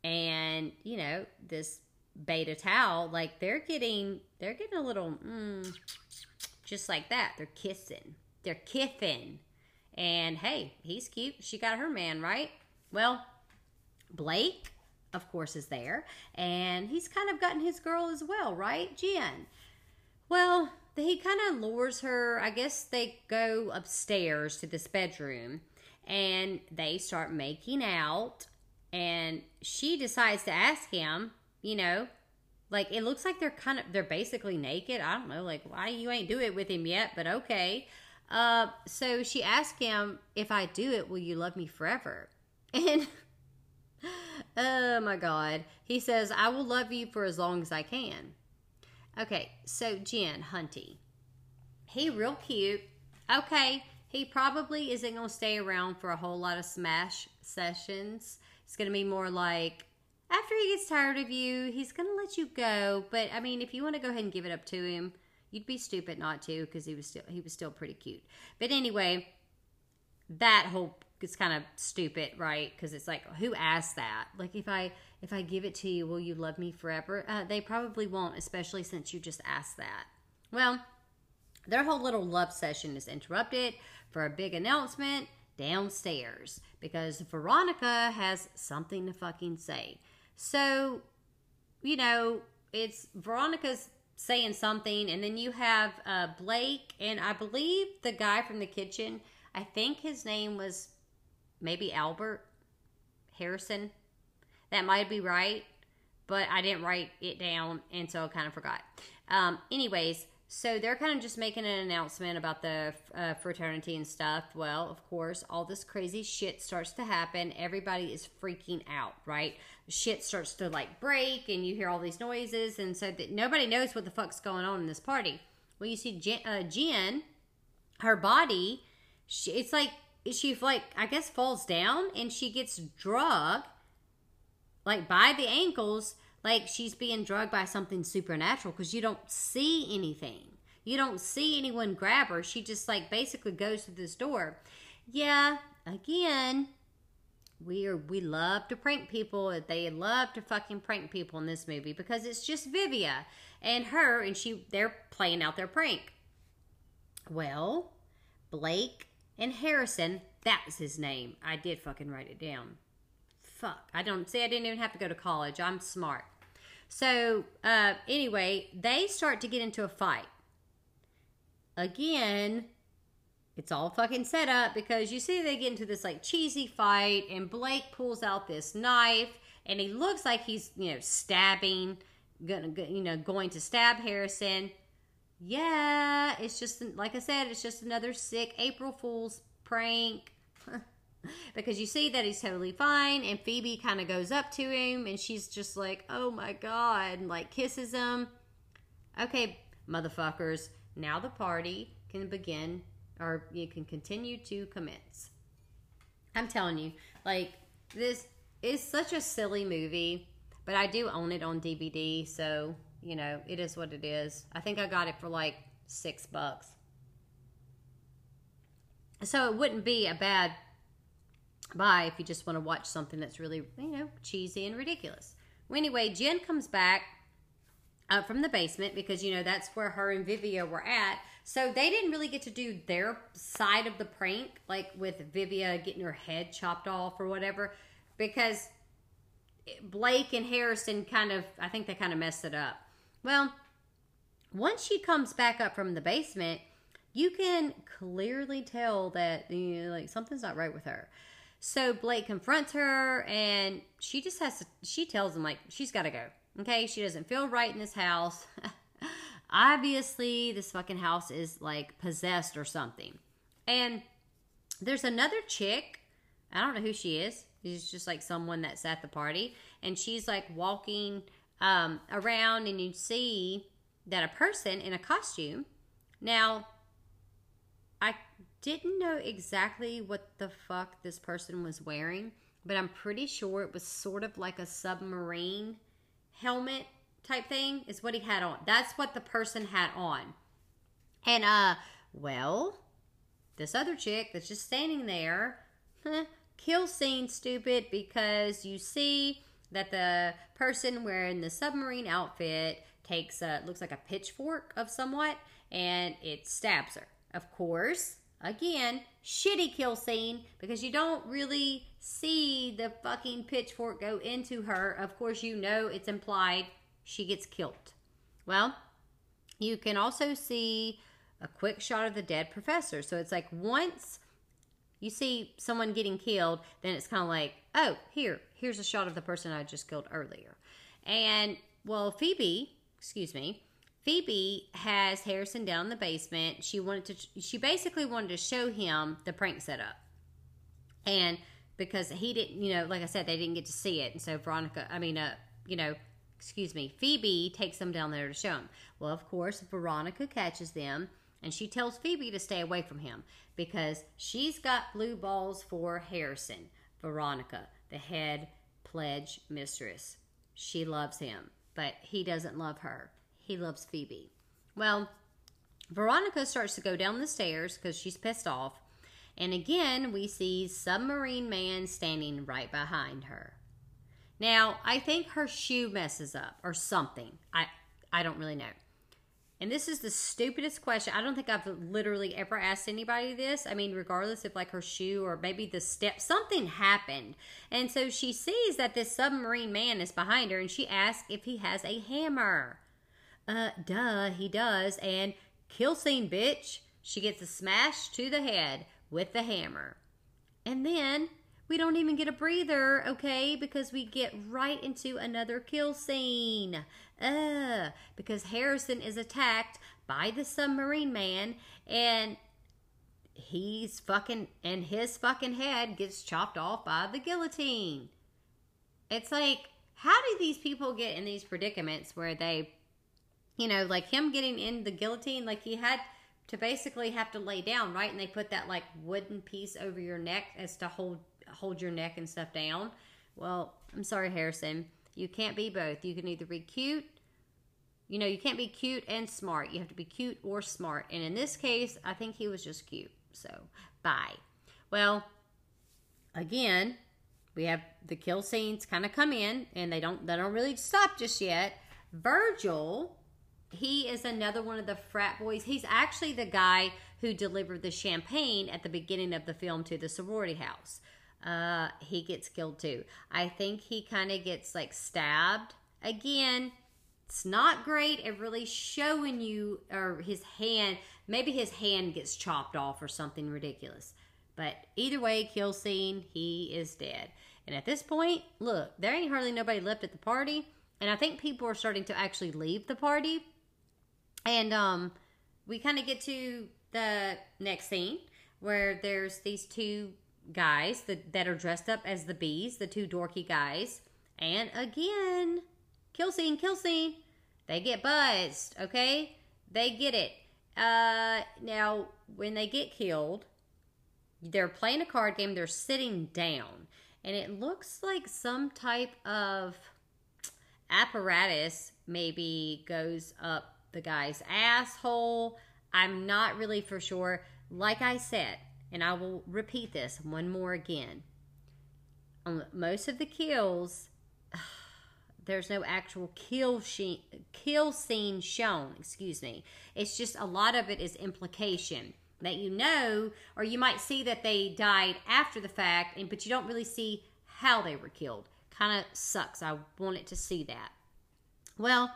and, you know, this Beta Tau. Like they're getting, they're getting a little, mm, just like that. They're kissing. They're kiffing. And hey, he's cute. She got her man, right? Well, Blake of course, is there. And he's kind of gotten his girl as well, right? Jen. Well, he kind of lures her. I guess they go upstairs to this bedroom and they start making out. And she decides to ask him, you know, like it looks like they're kind of, they're basically naked. I don't know, like why you ain't do it with him yet, but okay. Uh, so she asked him, if I do it, will you love me forever? And oh my God. He says, I will love you for as long as I can. Okay, so Jen Hunty. He real cute. Okay, he probably isn't going to stay around for a whole lot of smash sessions. It's going to be more like after he gets tired of you, he's going to let you go. But I mean, if you want to go ahead and give it up to him, you'd be stupid not to because he was still he was still pretty cute. But anyway, that whole it's kind of stupid, right? Because it's like, who asked that? Like, if I if I give it to you, will you love me forever? Uh, they probably won't, especially since you just asked that. Well, their whole little love session is interrupted for a big announcement downstairs because Veronica has something to fucking say. So, you know, it's Veronica's saying something, and then you have uh, Blake, and I believe the guy from the kitchen. I think his name was maybe Albert Harrison. That might be right, but I didn't write it down, and so I kind of forgot. Um, anyways, So they're kind of just making an announcement about the uh, fraternity and stuff. Well, of course, all this crazy shit starts to happen. Everybody is freaking out, right? Shit starts to like break, and you hear all these noises, and so that nobody knows what the fuck's going on in this party. Well, you see Jen, uh, Jen her body, she, it's like she like I guess falls down, and she gets drugged like by the ankles like she's being drugged by something supernatural because you don't see anything. You don't see anyone grab her. She just like basically goes to this door. Yeah, again, we are we love to prank people. They love to fucking prank people in this movie because it's just Vivia and her and she they're playing out their prank. Well, Blake and Harrison, that was his name. I did fucking write it down. Fuck. I don't see I didn't even have to go to college. I'm smart. So, uh, anyway, they start to get into a fight. Again, it's all fucking set up because you see they get into this like cheesy fight, and Blake pulls out this knife, and he looks like he's you know stabbing, gonna you know going to stab Harrison. Yeah, it's just like I said, it's just another sick April Fool's prank. because you see that he's totally fine and phoebe kind of goes up to him and she's just like oh my god and like kisses him. Okay motherfuckers now the party can begin or you can continue to commence. I'm telling you like this is such a silly movie but i do own it on dvd so you know it is what it is. I think i got it for like six bucks. So it wouldn't be a bad buy if you just want to watch something that's really, you know, cheesy and ridiculous. Well, anyway, Jen comes back up from the basement because, you know, that's where her and Vivia were at. So they didn't really get to do their side of the prank, like with Vivia getting her head chopped off or whatever, because Blake and Harrison kind of, I think they kind of messed it up. Well, once she comes back up from the basement, you can clearly tell that you know, like something's not right with her. So Blake confronts her and she just has to, she tells him, like, she's got to go. Okay. She doesn't feel right in this house. Obviously, this fucking house is like possessed or something. And there's another chick. I don't know who she is. She's just like someone that's at the party. And she's like walking um, around, and you see that a person in a costume. Now, I didn't know exactly what the fuck this person was wearing, but I'm pretty sure it was sort of like a submarine helmet type thing is what he had on. That's what the person had on. And uh well, this other chick that's just standing there, kill scene stupid because you see that the person wearing the submarine outfit takes a looks like a pitchfork of somewhat and it stabs her. Of course, Again, shitty kill scene because you don't really see the fucking pitchfork go into her. Of course, you know it's implied she gets killed. Well, you can also see a quick shot of the dead professor. So it's like once you see someone getting killed, then it's kind of like, oh, here, here's a shot of the person I just killed earlier. And well, Phoebe, excuse me, Phoebe has Harrison down in the basement. She wanted to she basically wanted to show him the prank setup. And because he didn't, you know, like I said, they didn't get to see it. And so Veronica, I mean, uh, you know, excuse me, Phoebe takes them down there to show him. Well, of course, Veronica catches them and she tells Phoebe to stay away from him because she's got blue balls for Harrison. Veronica, the head pledge mistress. She loves him, but he doesn't love her he loves Phoebe. Well, Veronica starts to go down the stairs because she's pissed off. And again, we see Submarine Man standing right behind her. Now, I think her shoe messes up or something. I I don't really know. And this is the stupidest question. I don't think I've literally ever asked anybody this. I mean, regardless if like her shoe or maybe the step, something happened. And so she sees that this submarine man is behind her and she asks if he has a hammer. Uh, duh, he does. And kill scene, bitch. She gets a smash to the head with the hammer. And then we don't even get a breather, okay? Because we get right into another kill scene. Uh, because Harrison is attacked by the submarine man and he's fucking and his fucking head gets chopped off by the guillotine. It's like how do these people get in these predicaments where they you know, like him getting in the guillotine like he had to basically have to lay down, right? And they put that like wooden piece over your neck as to hold hold your neck and stuff down. Well, I'm sorry, Harrison. You can't be both. You can either be cute, you know, you can't be cute and smart. You have to be cute or smart. And in this case, I think he was just cute. So, bye. Well, again, we have the kill scenes kind of come in and they don't they don't really stop just yet. Virgil, he is another one of the frat boys. He's actually the guy who delivered the champagne at the beginning of the film to the sorority house. Uh, he gets killed too. I think he kind of gets like stabbed. Again, it's not great at really showing you or his hand. Maybe his hand gets chopped off or something ridiculous. But either way, kill scene, he is dead. And at this point, look, there ain't hardly nobody left at the party. And I think people are starting to actually leave the party. And um, we kind of get to the next scene where there's these two guys that, that are dressed up as the bees, the two dorky guys. And again, kill scene, kill scene. They get buzzed, okay? They get it. Uh, now, when they get killed, they're playing a card game, they're sitting down. And it looks like some type of apparatus maybe goes up the guy's asshole. I'm not really for sure. Like I said, and I will repeat this one more again. On most of the kills, there's no actual kill she- kill scene shown. Excuse me. It's just a lot of it is implication that you know, or you might see that they died after the fact, and but you don't really see how they were killed. Kind of sucks. I wanted to see that. Well,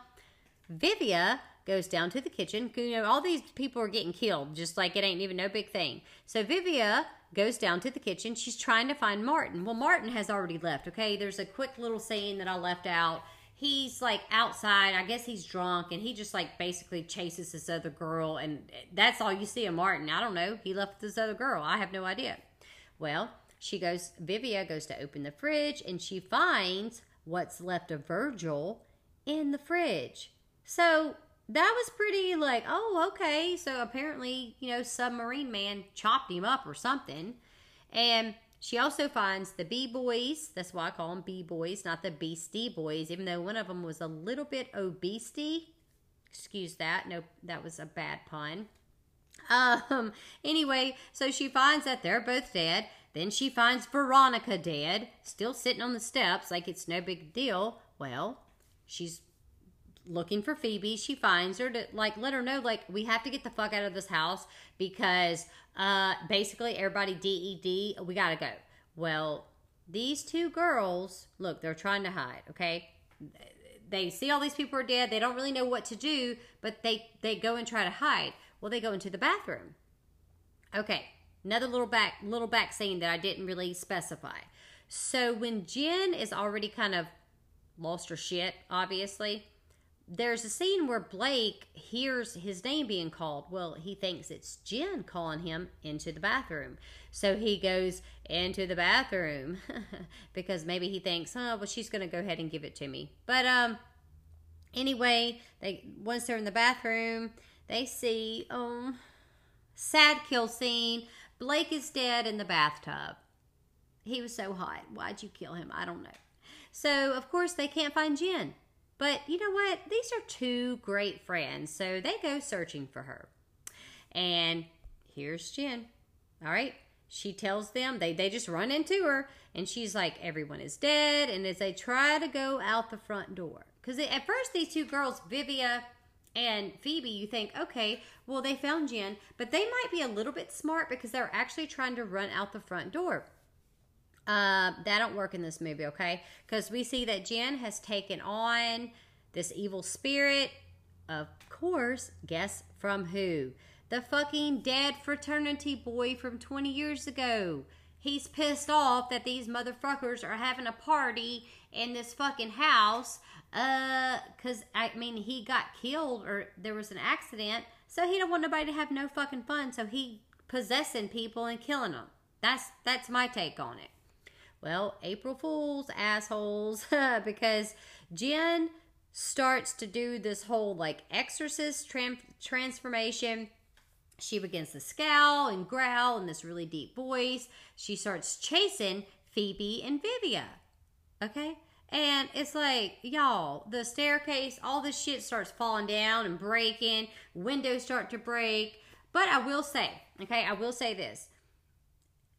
Vivia goes down to the kitchen. You know, all these people are getting killed, just like it ain't even no big thing. So Vivia goes down to the kitchen. She's trying to find Martin. Well, Martin has already left, okay? There's a quick little scene that I left out. He's like outside. I guess he's drunk and he just like basically chases this other girl. And that's all you see of Martin. I don't know. He left this other girl. I have no idea. Well, she goes, Vivia goes to open the fridge and she finds what's left of Virgil in the fridge. So that was pretty like, oh, okay. So apparently, you know, submarine man chopped him up or something. And she also finds the B boys. That's why I call them B boys, not the Beastie boys, even though one of them was a little bit obesity. Excuse that. No, that was a bad pun. Um, anyway, so she finds that they're both dead. Then she finds Veronica dead, still sitting on the steps like it's no big deal. Well, she's looking for Phoebe. She finds her to like let her know like we have to get the fuck out of this house because uh basically everybody DED, we got to go. Well, these two girls, look, they're trying to hide, okay? They see all these people are dead. They don't really know what to do, but they they go and try to hide. Well, they go into the bathroom. Okay, another little back little back scene that I didn't really specify. So when Jen is already kind of lost her shit, obviously, there's a scene where Blake hears his name being called. Well, he thinks it's Jen calling him into the bathroom. So he goes into the bathroom because maybe he thinks, oh, well, she's going to go ahead and give it to me. But um, anyway, they once they're in the bathroom, they see um, sad kill scene. Blake is dead in the bathtub. He was so hot. Why'd you kill him? I don't know. So of course they can't find Jen. But you know what? These are two great friends, so they go searching for her. And here's Jen. All right. She tells them, they, they just run into her, and she's like, everyone is dead. And as they try to go out the front door, because at first these two girls, Vivia and Phoebe, you think, okay, well, they found Jen, but they might be a little bit smart because they're actually trying to run out the front door. Uh, that don't work in this movie, okay? Because we see that Jen has taken on this evil spirit. Of course, guess from who? The fucking dead fraternity boy from 20 years ago. he's pissed off that these motherfuckers are having a party in this fucking house. Uh, cause I mean, he got killed or there was an accident, so he don't want nobody to have no fucking fun. So he possessing people and killing them. That's that's my take on it. Well, April Fools, assholes, because Jen starts to do this whole like exorcist tran- transformation. She begins to scowl and growl in this really deep voice. She starts chasing Phoebe and Vivia. Okay? And it's like, y'all, the staircase, all this shit starts falling down and breaking, windows start to break. But I will say, okay, I will say this.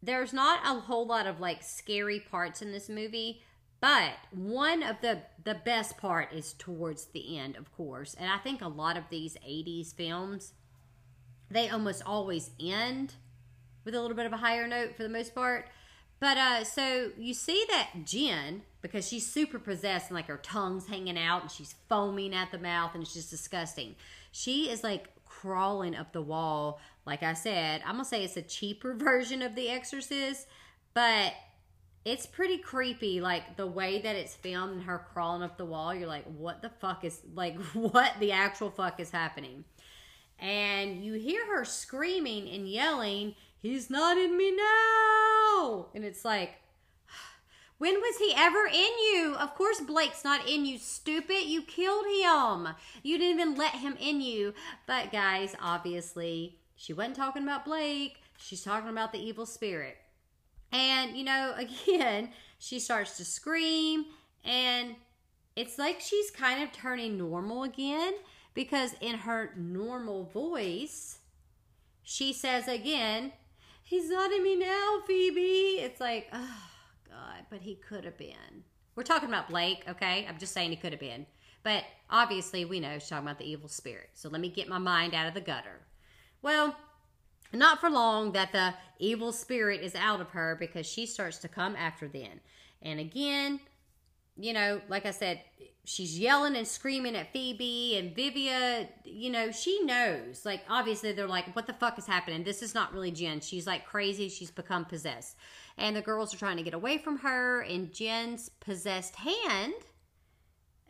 There's not a whole lot of like scary parts in this movie, but one of the the best part is towards the end, of course. And I think a lot of these 80s films they almost always end with a little bit of a higher note for the most part. But uh so you see that Jen because she's super possessed and like her tongue's hanging out and she's foaming at the mouth and it's just disgusting. She is like crawling up the wall. Like I said, I'm gonna say it's a cheaper version of The Exorcist, but it's pretty creepy. Like the way that it's filmed and her crawling up the wall, you're like, what the fuck is like what the actual fuck is happening? And you hear her screaming and yelling, He's not in me now. And it's like, when was he ever in you? Of course, Blake's not in you, stupid. You killed him. You didn't even let him in you. But, guys, obviously, she wasn't talking about Blake. She's talking about the evil spirit. And, you know, again, she starts to scream, and it's like she's kind of turning normal again because in her normal voice, she says again, He's not in me now, Phoebe. It's like, oh, God, but he could have been. We're talking about Blake, okay? I'm just saying he could have been. But obviously, we know she's talking about the evil spirit. So let me get my mind out of the gutter. Well, not for long that the evil spirit is out of her because she starts to come after them. And again, you know, like I said, she's yelling and screaming at Phoebe and Vivia, you know, she knows. Like, obviously, they're like, what the fuck is happening? This is not really Jen. She's like crazy. She's become possessed. And the girls are trying to get away from her, and Jen's possessed hand,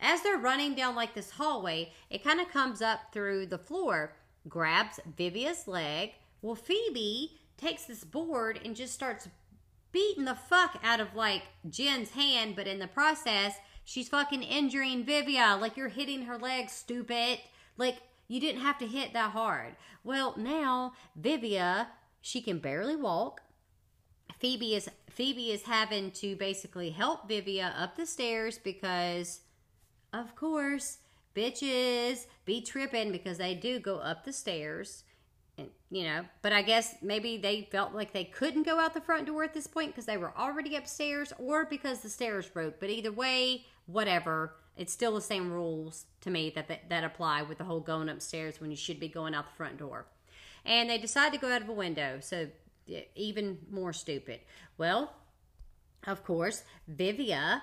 as they're running down like this hallway, it kind of comes up through the floor, grabs Vivia's leg. Well, Phoebe takes this board and just starts beating the fuck out of like Jen's hand, but in the process, she's fucking injuring Vivia. Like you're hitting her leg, stupid. Like you didn't have to hit that hard. Well, now Vivia, she can barely walk. Phoebe is Phoebe is having to basically help Vivia up the stairs because of course, bitches be tripping because they do go up the stairs and, you know, but I guess maybe they felt like they couldn't go out the front door at this point because they were already upstairs or because the stairs broke. But either way, whatever, it's still the same rules to me that, that, that apply with the whole going upstairs when you should be going out the front door. And they decide to go out of a window, so even more stupid. Well, of course, Vivia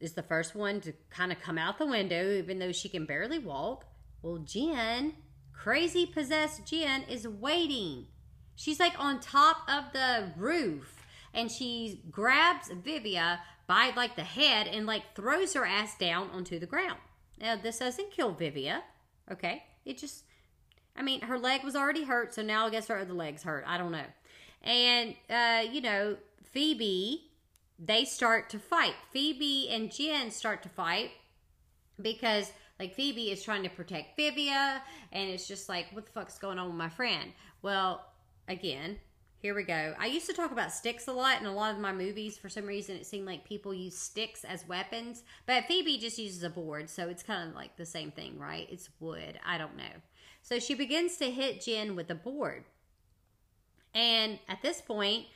is the first one to kind of come out the window, even though she can barely walk. Well, Jen Crazy possessed Jen is waiting. She's like on top of the roof and she grabs Vivia by like the head and like throws her ass down onto the ground. Now, this doesn't kill Vivia, okay? It just, I mean, her leg was already hurt, so now I guess her other leg's hurt. I don't know. And, uh, you know, Phoebe, they start to fight. Phoebe and Jen start to fight because like Phoebe is trying to protect Vivia, and it's just like, what the fuck's going on with my friend? Well, again, here we go. I used to talk about sticks a lot in a lot of my movies. For some reason, it seemed like people use sticks as weapons, but Phoebe just uses a board, so it's kind of like the same thing, right? It's wood. I don't know. So she begins to hit Jen with a board. And at this point,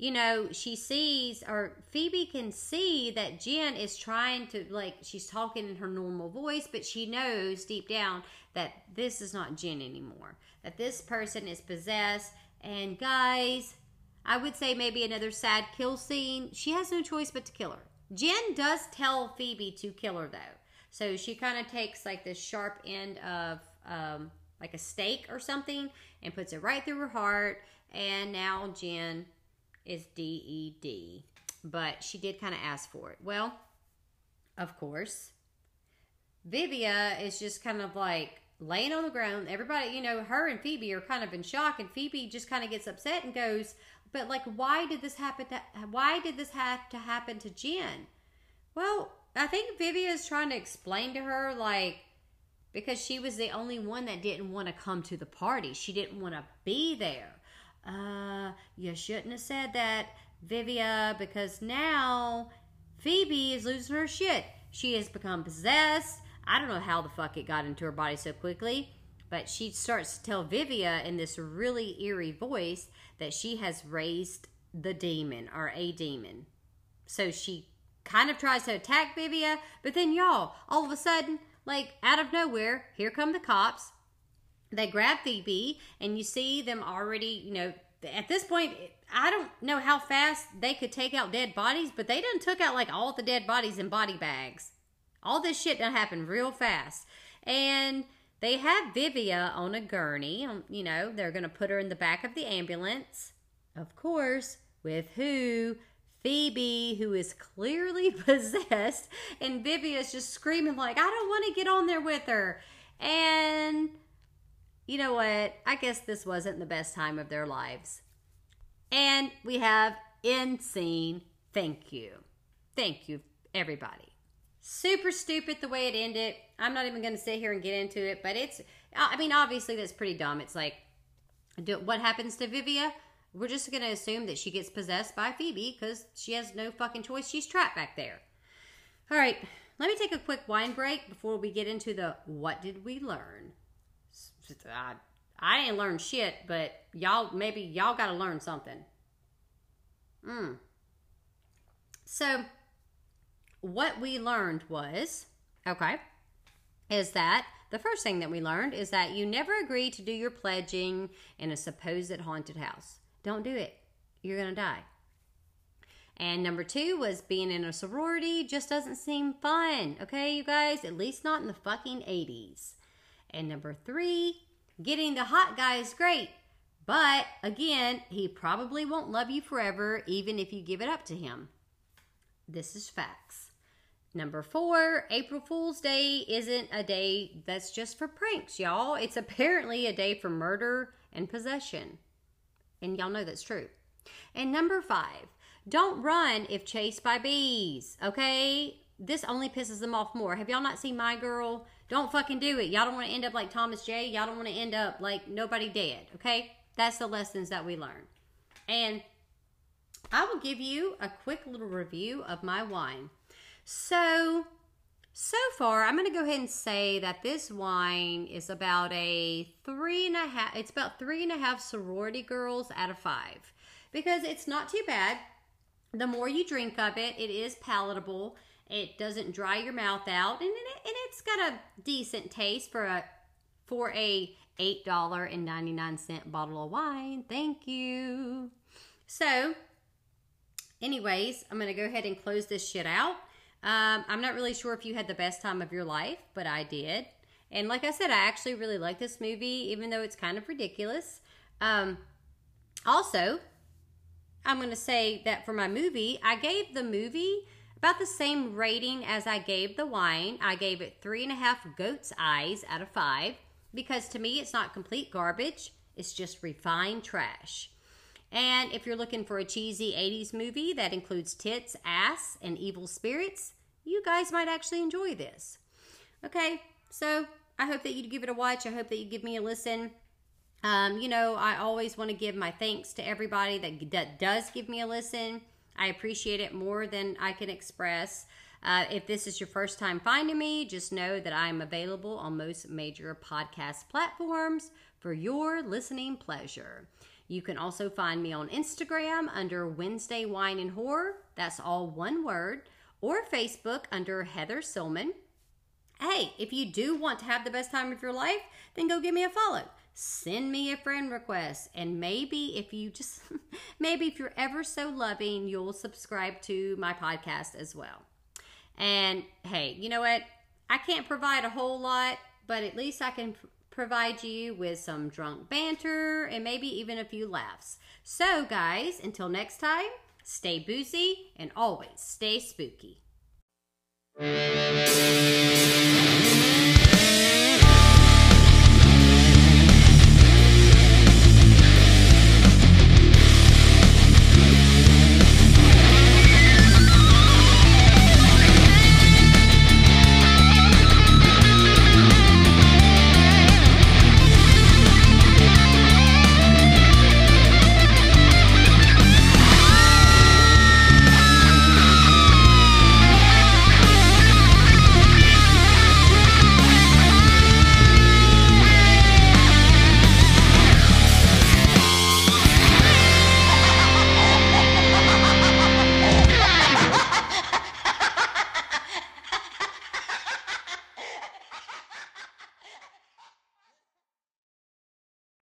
you know, she sees or Phoebe can see that Jen is trying to like she's talking in her normal voice, but she knows deep down that this is not Jen anymore. That this person is possessed. And guys, I would say maybe another sad kill scene. She has no choice but to kill her. Jen does tell Phoebe to kill her though. So she kind of takes like this sharp end of um, like a stake or something and puts it right through her heart. And now Jen is D E D, but she did kind of ask for it. Well, of course, Vivia is just kind of like laying on the ground. Everybody, you know, her and Phoebe are kind of in shock, and Phoebe just kind of gets upset and goes, "But like, why did this happen? To, why did this have to happen to Jen?" Well, I think Vivia is trying to explain to her like because she was the only one that didn't want to come to the party. She didn't want to be there. Uh, you shouldn't have said that, Vivia, because now Phoebe is losing her shit. She has become possessed. I don't know how the fuck it got into her body so quickly, but she starts to tell Vivia in this really eerie voice that she has raised the demon or a demon. So she kind of tries to attack Vivia, but then y'all, all of a sudden, like out of nowhere, here come the cops. They grab Phoebe, and you see them already, you know, at this point, I don't know how fast they could take out dead bodies, but they done took out like all the dead bodies in body bags. All this shit done happened real fast. And they have Vivia on a gurney. Um, you know, they're going to put her in the back of the ambulance. Of course, with who? Phoebe, who is clearly possessed, and Vivia's just screaming like, I don't want to get on there with her. And you know what? I guess this wasn't the best time of their lives. And we have end scene. Thank you. Thank you, everybody. Super stupid the way it ended. I'm not even going to sit here and get into it, but it's, I mean, obviously that's pretty dumb. It's like, do, what happens to Vivia? We're just going to assume that she gets possessed by Phoebe because she has no fucking choice. She's trapped back there. All right, let me take a quick wine break before we get into the what did we learn? I, I didn't learn shit, but y'all, maybe y'all got to learn something. Hmm. So, what we learned was okay, is that the first thing that we learned is that you never agree to do your pledging in a supposed haunted house. Don't do it. You're going to die. And number two was being in a sorority just doesn't seem fun. Okay, you guys? At least not in the fucking 80s. And number three, getting the hot guy is great. But again, he probably won't love you forever, even if you give it up to him. This is facts. Number four, April Fool's Day isn't a day that's just for pranks, y'all. It's apparently a day for murder and possession. And y'all know that's true. And number five, don't run if chased by bees, okay? This only pisses them off more. Have y'all not seen My Girl? Don't fucking do it. Y'all don't want to end up like Thomas J. Y'all don't want to end up like nobody dead, okay? That's the lessons that we learn. And I will give you a quick little review of my wine. So, so far, I'm going to go ahead and say that this wine is about a three and a half, it's about three and a half sorority girls out of five because it's not too bad. The more you drink of it, it is palatable. It doesn't dry your mouth out, and, it, and it's got a decent taste for a for a eight dollar and ninety nine cent bottle of wine. Thank you. So, anyways, I'm gonna go ahead and close this shit out. Um, I'm not really sure if you had the best time of your life, but I did. And like I said, I actually really like this movie, even though it's kind of ridiculous. Um, also, I'm going to say that for my movie, I gave the movie about the same rating as I gave the wine. I gave it three and a half goat's eyes out of five because to me, it's not complete garbage, it's just refined trash. And if you're looking for a cheesy 80s movie that includes tits, ass, and evil spirits, you guys might actually enjoy this. Okay, so I hope that you give it a watch. I hope that you give me a listen. Um, you know, I always want to give my thanks to everybody that, that does give me a listen. I appreciate it more than I can express. Uh, if this is your first time finding me, just know that I'm available on most major podcast platforms for your listening pleasure. You can also find me on Instagram under Wednesday Wine and Horror. That's all one word. Or Facebook under Heather Silman. Hey, if you do want to have the best time of your life, then go give me a follow. Send me a friend request. And maybe if you just, maybe if you're ever so loving, you'll subscribe to my podcast as well. And hey, you know what? I can't provide a whole lot, but at least I can provide you with some drunk banter and maybe even a few laughs. So, guys, until next time, stay boozy and always stay spooky.